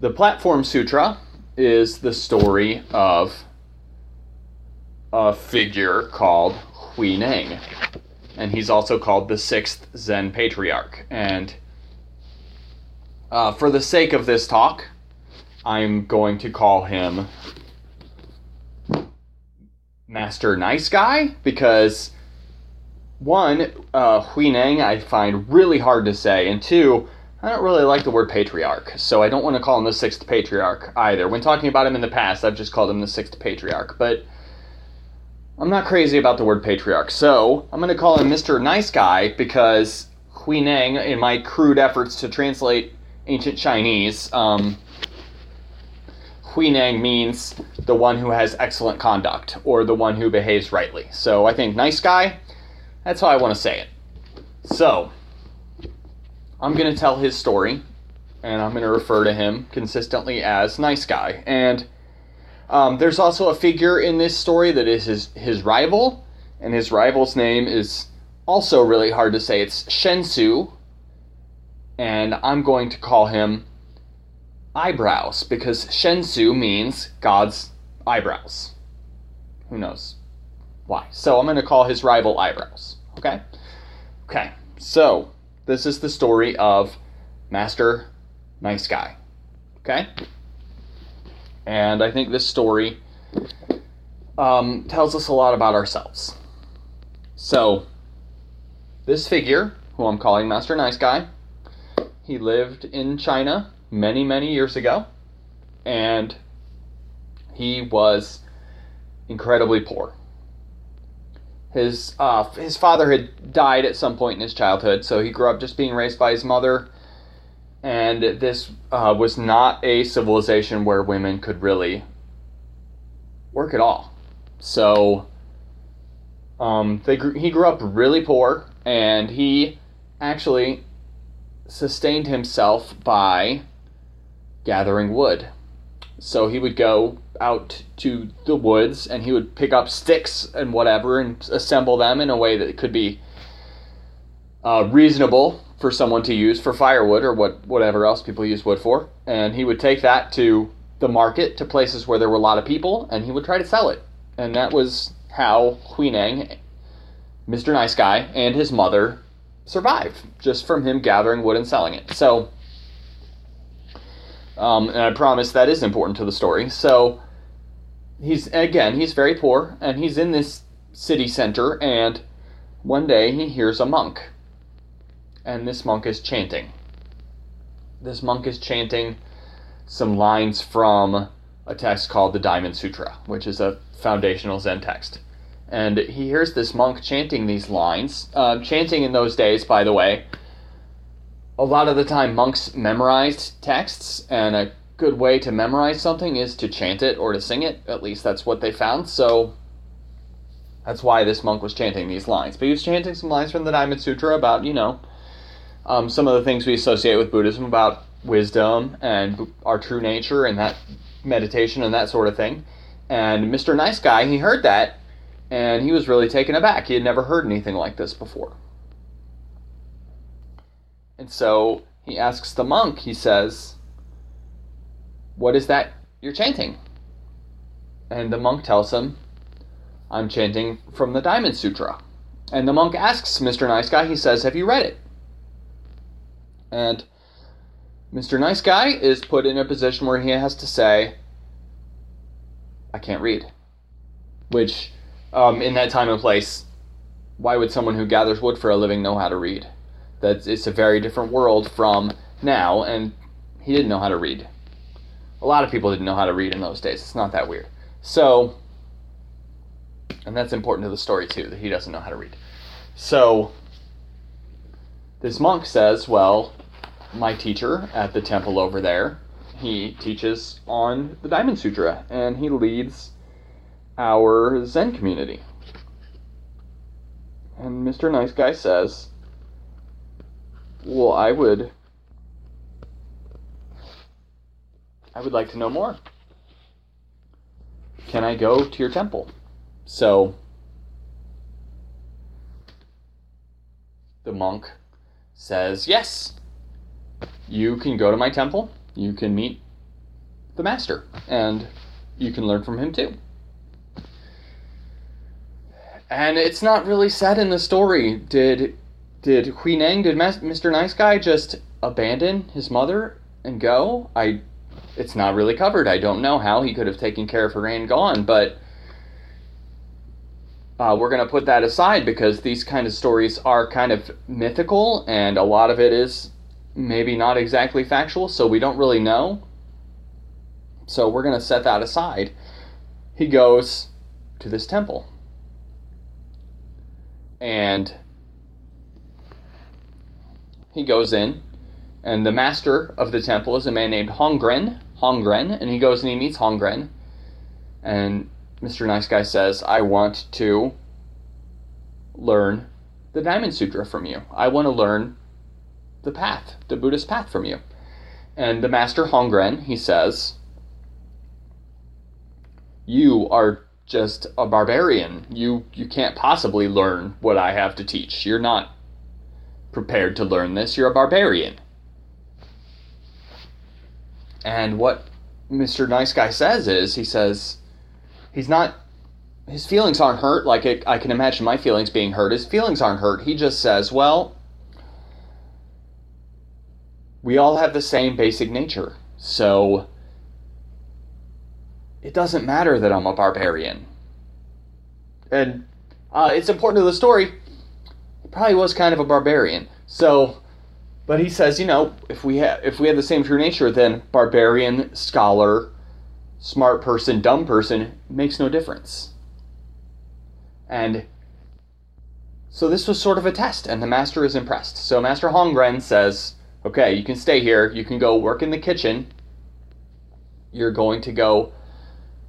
The Platform Sutra is the story of a figure called Hui Huineng. And he's also called the sixth Zen patriarch. And uh, for the sake of this talk, I'm going to call him Master Nice Guy because one, uh, Huineng I find really hard to say, and two, I don't really like the word patriarch, so I don't want to call him the sixth patriarch either. When talking about him in the past, I've just called him the sixth patriarch, but I'm not crazy about the word patriarch, so I'm going to call him Mr. Nice Guy because Hui Huineng, in my crude efforts to translate ancient Chinese, um, Huineng means the one who has excellent conduct or the one who behaves rightly. So I think nice guy, that's how I want to say it. So I'm going to tell his story and I'm going to refer to him consistently as nice guy. And um, there's also a figure in this story that is his, his rival, and his rival's name is also really hard to say. It's Shensu, and I'm going to call him eyebrows because Shensu means God's eyebrows. Who knows why? So I'm going to call his rival eyebrows. Okay? Okay, so this is the story of Master Nice Guy. Okay? And I think this story um, tells us a lot about ourselves. So, this figure, who I'm calling Master Nice Guy, he lived in China many, many years ago, and he was incredibly poor. His uh, his father had died at some point in his childhood, so he grew up just being raised by his mother. And this uh, was not a civilization where women could really work at all. So um, they grew, he grew up really poor, and he actually sustained himself by gathering wood. So he would go out to the woods and he would pick up sticks and whatever and assemble them in a way that could be uh, reasonable for someone to use for firewood or what whatever else people use wood for. And he would take that to the market to places where there were a lot of people and he would try to sell it. And that was how Huineng, Mr. Nice Guy, and his mother survived just from him gathering wood and selling it. So um, and I promise that is important to the story. So he's again he's very poor and he's in this city center and one day he hears a monk. And this monk is chanting. This monk is chanting some lines from a text called the diamond sutra which is a foundational zen text. And he hears this monk chanting these lines uh, chanting in those days by the way. A lot of the time monks memorized texts and a good way to memorize something is to chant it or to sing it. At least that's what they found. So that's why this monk was chanting these lines. But he was chanting some lines from the diamond sutra about you know um, some of the things we associate with buddhism about wisdom and our true nature and that meditation and that sort of thing. And mr nice guy he heard that and he was really taken aback. He had never heard anything like this before. And so he asks the monk, he says, What is that you're chanting? And the monk tells him, I'm chanting from the Diamond Sutra. And the monk asks Mr. Nice Guy, he says, Have you read it? And Mr. Nice Guy is put in a position where he has to say, I can't read. Which, um, in that time and place, why would someone who gathers wood for a living know how to read? that it's a very different world from now, and he didn't know how to read. A lot of people didn't know how to read in those days. It's not that weird. So, and that's important to the story too, that he doesn't know how to read. So, this monk says, Well, my teacher at the temple over there, he teaches on the Diamond Sutra, and he leads our Zen community. And Mr. Nice Guy says, well, I would. I would like to know more. Can I go to your temple? So, the monk says, Yes, you can go to my temple. You can meet the master, and you can learn from him too. And it's not really said in the story. Did did Hui Neng, did Mr. Nice Guy just abandon his mother and go? I it's not really covered. I don't know how he could have taken care of her and gone, but uh, we're going to put that aside because these kind of stories are kind of mythical and a lot of it is maybe not exactly factual, so we don't really know. So we're going to set that aside. He goes to this temple. And he goes in, and the master of the temple is a man named Hongren. Hongren, and he goes and he meets Hongren. And Mr. Nice Guy says, I want to learn the Diamond Sutra from you. I want to learn the path, the Buddhist path from you. And the master Hongren, he says, You are just a barbarian. You you can't possibly learn what I have to teach. You're not prepared to learn this. You're a barbarian. And what Mr. Nice Guy says is, he says, he's not, his feelings aren't hurt like it, I can imagine my feelings being hurt. His feelings aren't hurt. He just says, well, we all have the same basic nature. So it doesn't matter that I'm a barbarian. And uh, it's important to the story. He probably was kind of a barbarian. So but he says, you know, if we have if we have the same true nature, then barbarian, scholar, smart person, dumb person makes no difference. And so this was sort of a test, and the master is impressed. So Master Hongren says, "Okay, you can stay here. You can go work in the kitchen. You're going to go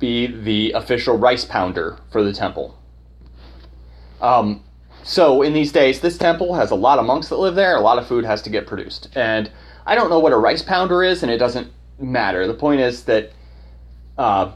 be the official rice pounder for the temple." Um, so in these days, this temple has a lot of monks that live there. A lot of food has to get produced, and I don't know what a rice pounder is, and it doesn't matter. The point is that uh,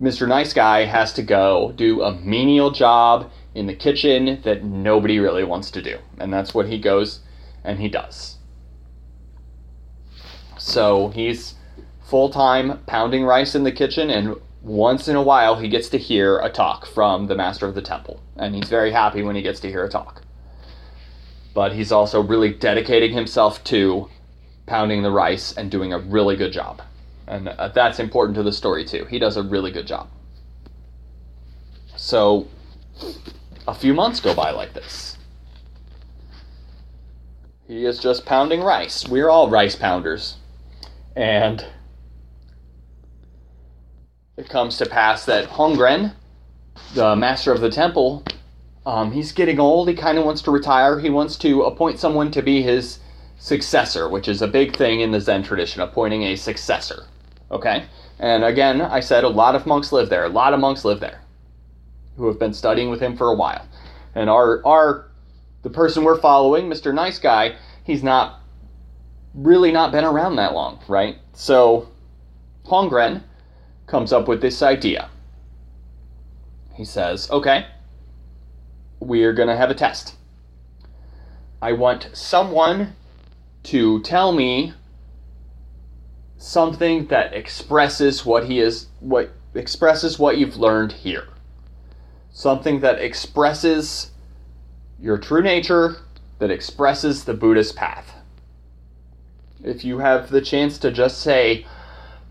Mr. Nice Guy has to go do a menial job in the kitchen that nobody really wants to do, and that's what he goes and he does. So he's full time pounding rice in the kitchen, and once in a while he gets to hear a talk from the master of the temple, and he's very happy when he gets to hear a talk. But he's also really dedicating himself to pounding the rice and doing a really good job. And uh, that's important to the story, too. He does a really good job. So, a few months go by like this. He is just pounding rice. We're all rice pounders. And it comes to pass that Hongren, the master of the temple, um, he's getting old. He kind of wants to retire. He wants to appoint someone to be his successor, which is a big thing in the Zen tradition, appointing a successor. Okay? And again, I said a lot of monks live there. A lot of monks live there who have been studying with him for a while. And our, our the person we're following, Mr. Nice Guy, he's not really not been around that long, right? So Hongren comes up with this idea. He says, okay, we're going to have a test. I want someone to tell me something that expresses what he is what expresses what you've learned here. Something that expresses your true nature, that expresses the Buddhist path. If you have the chance to just say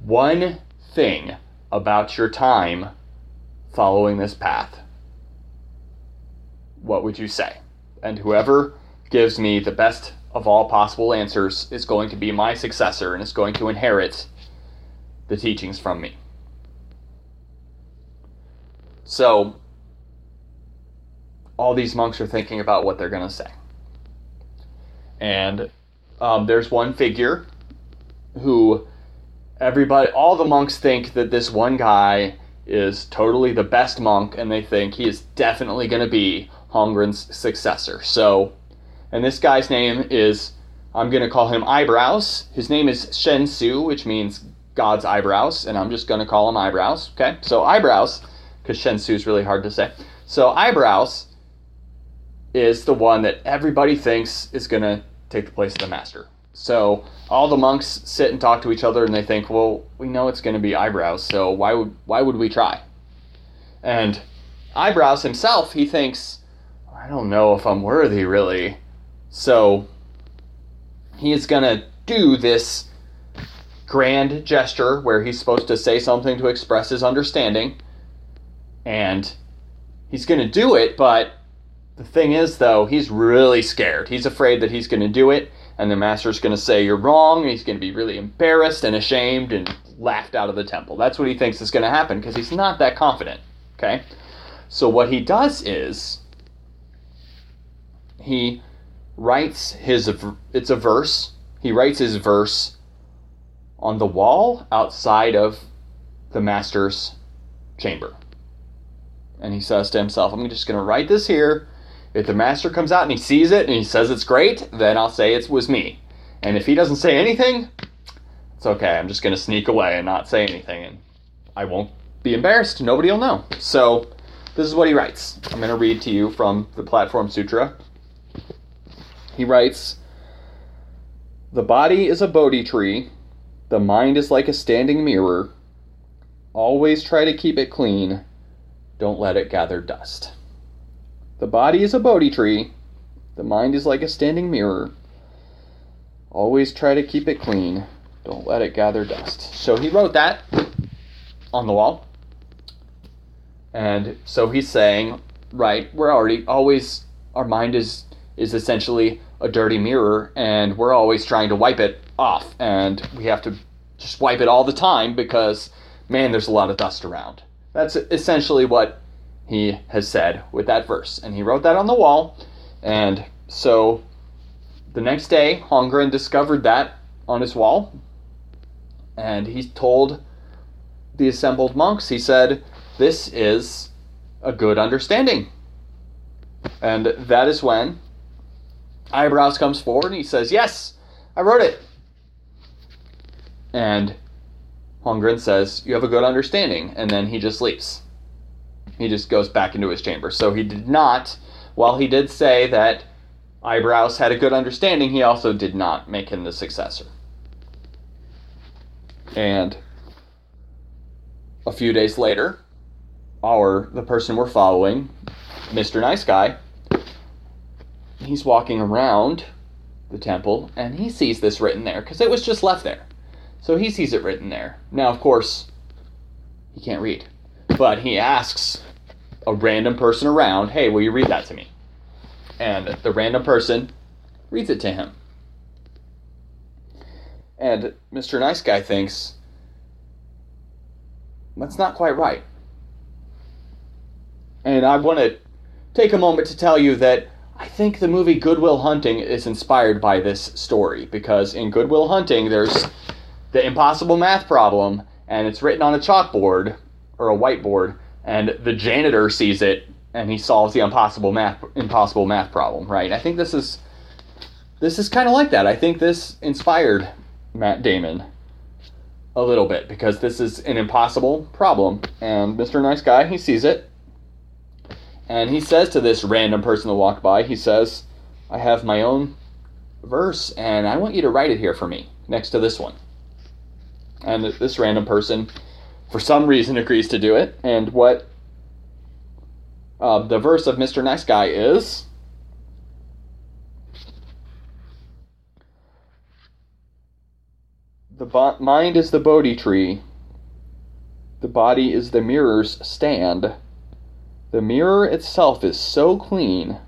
one thing about your time following this path, what would you say? And whoever gives me the best of all possible answers is going to be my successor and is going to inherit the teachings from me. So, all these monks are thinking about what they're going to say. And um, there's one figure who everybody, all the monks think that this one guy is totally the best monk, and they think he is definitely going to be Hongren's successor. So, and this guy's name is, I'm going to call him Eyebrows. His name is Shen Su, which means God's eyebrows, and I'm just going to call him Eyebrows. Okay, so Eyebrows, because Shen Su is really hard to say. So Eyebrows is the one that everybody thinks is going to take the place of the master. So all the monks sit and talk to each other, and they think, well, we know it's going to be eyebrows, so why would why would we try? And eyebrows himself, he thinks, I don't know if I'm worthy, really. So he is going to do this grand gesture where he's supposed to say something to express his understanding, and he's going to do it, but the thing is, though, he's really scared. He's afraid that he's going to do it, and the master's going to say you're wrong, he's going to be really embarrassed and ashamed and laughed out of the temple. That's what he thinks is going to happen because he's not that confident. Okay? So what he does is he writes his it's a verse. He writes his verse on the wall outside of the master's chamber. And he says to himself, I'm just going to write this here if the master comes out and he sees it and he says it's great, then I'll say it was me. And if he doesn't say anything, it's okay. I'm just going to sneak away and not say anything. And I won't be embarrassed. Nobody will know. So this is what he writes. I'm going to read to you from the Platform Sutra. He writes The body is a Bodhi tree, the mind is like a standing mirror. Always try to keep it clean, don't let it gather dust. The body is a Bodhi tree. The mind is like a standing mirror. Always try to keep it clean. Don't let it gather dust. So he wrote that on the wall. And so he's saying, right, we're already always our mind is is essentially a dirty mirror and we're always trying to wipe it off and we have to just wipe it all the time because man there's a lot of dust around. That's essentially what he has said with that verse. And he wrote that on the wall. And so the next day, Hongren discovered that on his wall. And he told the assembled monks, he said, This is a good understanding. And that is when Eyebrows comes forward and he says, Yes, I wrote it. And Hongren says, You have a good understanding. And then he just leaves he just goes back into his chamber. So he did not, while he did say that Eyebrows had a good understanding, he also did not make him the successor. And a few days later, our the person we're following, Mr. Nice Guy, he's walking around the temple and he sees this written there because it was just left there. So he sees it written there. Now, of course, he can't read, but he asks a random person around, hey, will you read that to me? And the random person reads it to him. And Mr. Nice Guy thinks, that's not quite right. And I want to take a moment to tell you that I think the movie Good Will Hunting is inspired by this story because in Good Will Hunting, there's the impossible math problem, and it's written on a chalkboard or a whiteboard, and the janitor sees it and he solves the impossible math impossible math problem, right? I think this is this is kind of like that. I think this inspired Matt Damon a little bit because this is an impossible problem and Mr. Nice Guy, he sees it. And he says to this random person that walked by, he says, "I have my own verse and I want you to write it here for me next to this one." And this random person for some reason agrees to do it. And what uh, the verse of Mr. Nice Guy is. The bo- mind is the Bodhi tree. The body is the mirror's stand. The mirror itself is so clean,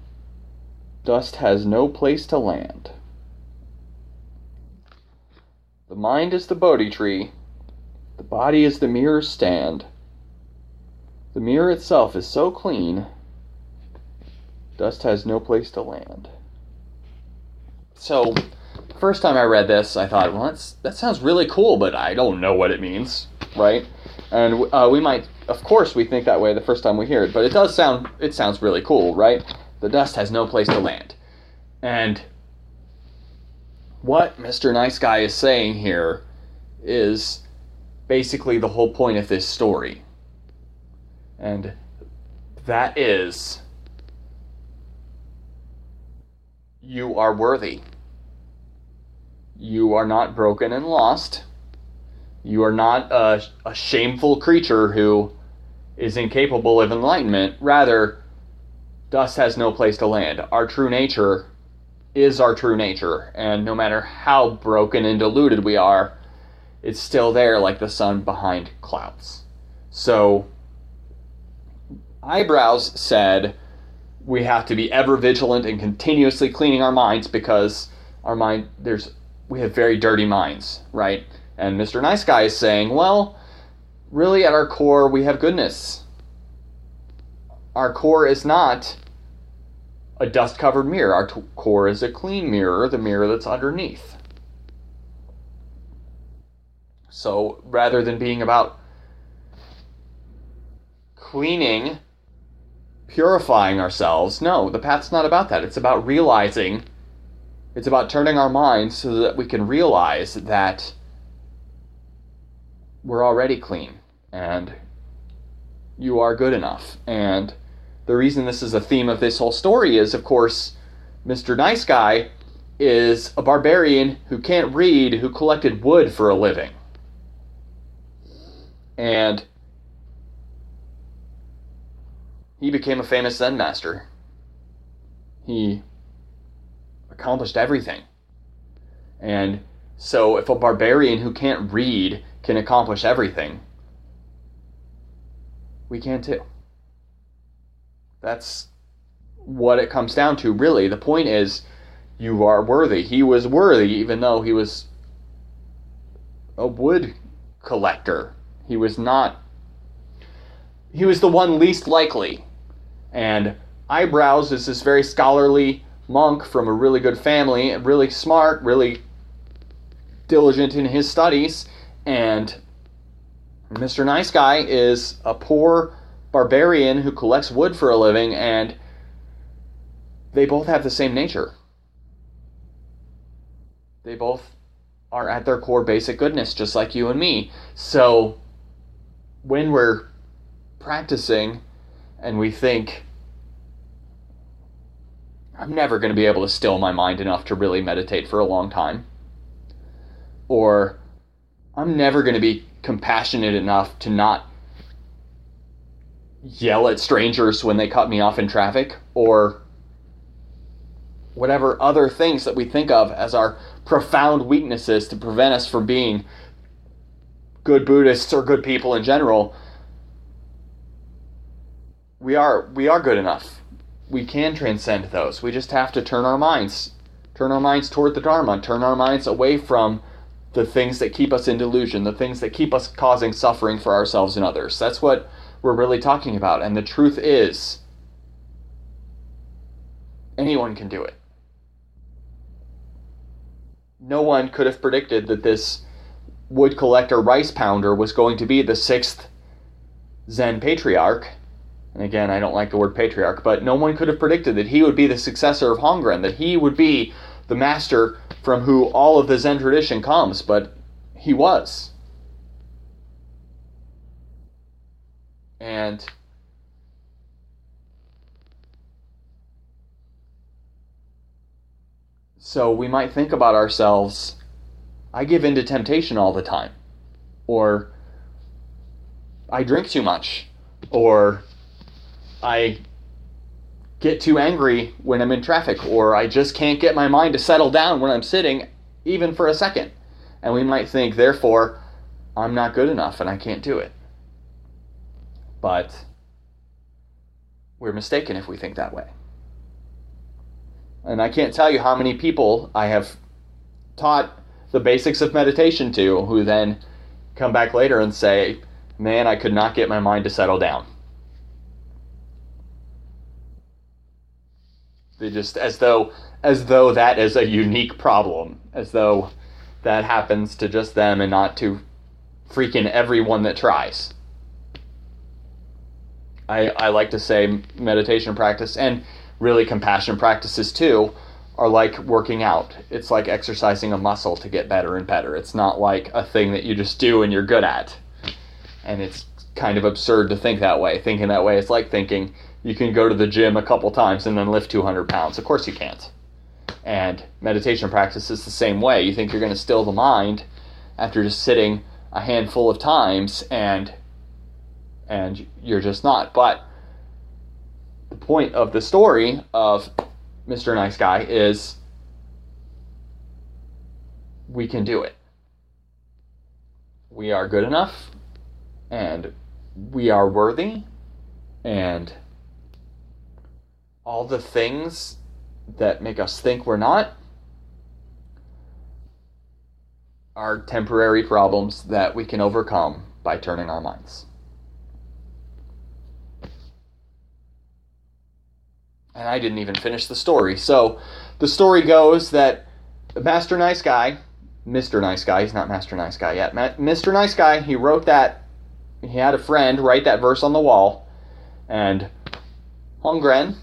dust has no place to land. The mind is the Bodhi tree. The body is the mirror stand. The mirror itself is so clean, dust has no place to land. So, first time I read this, I thought, well, that sounds really cool, but I don't know what it means, right? And uh, we might, of course, we think that way the first time we hear it, but it does sound, it sounds really cool, right? The dust has no place to land. And what Mr. Nice Guy is saying here is basically the whole point of this story. And that is you are worthy. You are not broken and lost. You are not a, a shameful creature who is incapable of enlightenment. Rather, dust has no place to land. Our true nature is our true nature, and no matter how broken and deluded we are, it's still there like the sun behind clouds. So, Eyebrows said we have to be ever vigilant and continuously cleaning our minds because our mind, there's, we have very dirty minds, right? And Mr. Nice Guy is saying, well, really at our core, we have goodness. Our core is not a dust covered mirror. Our t- core is a clean mirror, the mirror that's underneath. So rather than being about cleaning, purifying ourselves, no, the path's not about that. It's about realizing, it's about turning our minds so that we can realize that we're already clean and you are good enough. And the reason this is a theme of this whole story is, of course, Mr. Nice Guy is a barbarian who can't read who collected wood for a living. And he became a famous Zen master. He accomplished everything. And so, if a barbarian who can't read can accomplish everything, we can too. That's what it comes down to, really. The point is, you are worthy. He was worthy, even though he was a wood collector. He was not. He was the one least likely. And Eyebrows is this very scholarly monk from a really good family, really smart, really diligent in his studies, and Mr. Nice Guy is a poor barbarian who collects wood for a living, and they both have the same nature. They both are at their core basic goodness, just like you and me. So when we're practicing and we think, I'm never going to be able to still my mind enough to really meditate for a long time, or I'm never going to be compassionate enough to not yell at strangers when they cut me off in traffic or whatever other things that we think of as our profound weaknesses to prevent us from being good Buddhists or good people in general. We are we are good enough. We can transcend those. We just have to turn our minds turn our minds toward the Dharma, turn our minds away from the things that keep us in delusion, the things that keep us causing suffering for ourselves and others. That's what we're really talking about. And the truth is, anyone can do it. No one could have predicted that this wood collector rice pounder was going to be the sixth Zen patriarch. And again, I don't like the word patriarch, but no one could have predicted that he would be the successor of Hongren, that he would be the master from who all of the Zen tradition comes, but he was. And so we might think about ourselves I give in to temptation all the time, or I drink too much, or I get too angry when I'm in traffic, or I just can't get my mind to settle down when I'm sitting, even for a second. And we might think, therefore, I'm not good enough and I can't do it. But we're mistaken if we think that way. And I can't tell you how many people I have taught the basics of meditation to who then come back later and say, Man, I could not get my mind to settle down. They just as though as though that is a unique problem, as though that happens to just them and not to freaking everyone that tries. I, I like to say meditation practice and really compassion practices too are like working out. It's like exercising a muscle to get better and better. It's not like a thing that you just do and you're good at. And it's kind of absurd to think that way. Thinking that way, it's like thinking you can go to the gym a couple times and then lift 200 pounds. Of course you can't. And meditation practice is the same way. You think you're going to still the mind after just sitting a handful of times and and you're just not. But the point of the story of Mr. Nice Guy is we can do it. We are good enough and we are worthy and all the things that make us think we're not are temporary problems that we can overcome by turning our minds. And I didn't even finish the story. So the story goes that Master Nice Guy, Mr. Nice Guy, he's not Master Nice Guy yet. Mr. Nice Guy, he wrote that, he had a friend write that verse on the wall, and Hongren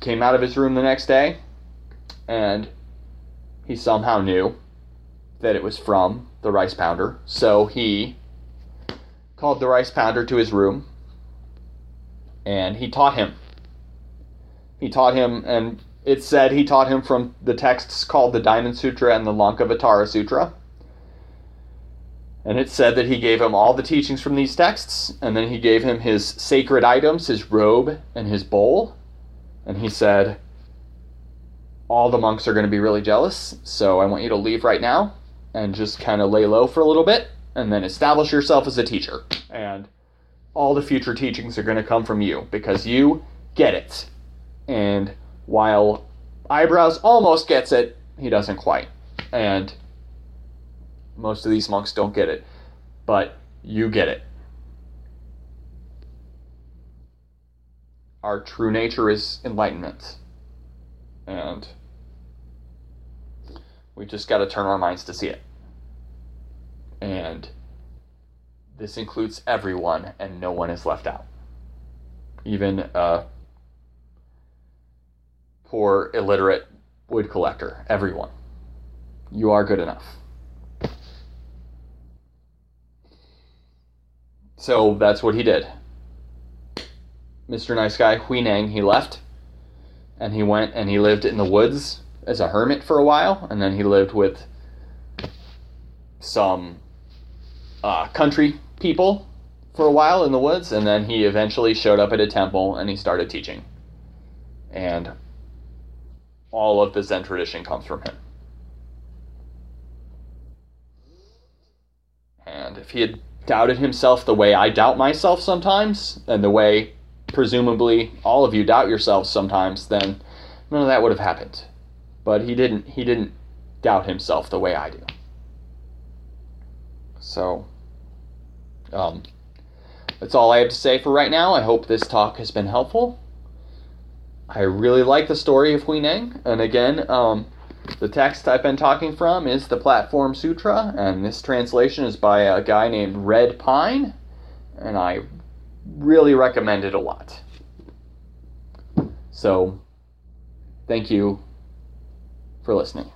came out of his room the next day, and he somehow knew that it was from the rice pounder. So he called the rice pounder to his room, and he taught him. He taught him, and it said he taught him from the texts called the Diamond Sutra and the Lankavatara Sutra. And it said that he gave him all the teachings from these texts, and then he gave him his sacred items, his robe and his bowl. And he said, All the monks are going to be really jealous, so I want you to leave right now and just kind of lay low for a little bit, and then establish yourself as a teacher. And all the future teachings are going to come from you because you get it. And while Eyebrows almost gets it, he doesn't quite. And most of these monks don't get it, but you get it. Our true nature is enlightenment. And we just got to turn our minds to see it. And this includes everyone, and no one is left out. Even a poor, illiterate wood collector. Everyone. You are good enough. So that's what he did. Mr. Nice Guy, Huineng, he left and he went and he lived in the woods as a hermit for a while, and then he lived with some uh, country people for a while in the woods, and then he eventually showed up at a temple and he started teaching. And all of the Zen tradition comes from him. And if he had doubted himself the way I doubt myself sometimes, and the way presumably all of you doubt yourselves sometimes, then none of that would have happened. But he didn't he didn't doubt himself the way I do. So um, that's all I have to say for right now. I hope this talk has been helpful. I really like the story of Huineng, and again, um, the text I've been talking from is the Platform Sutra, and this translation is by a guy named Red Pine, and I really recommend it a lot. So, thank you for listening.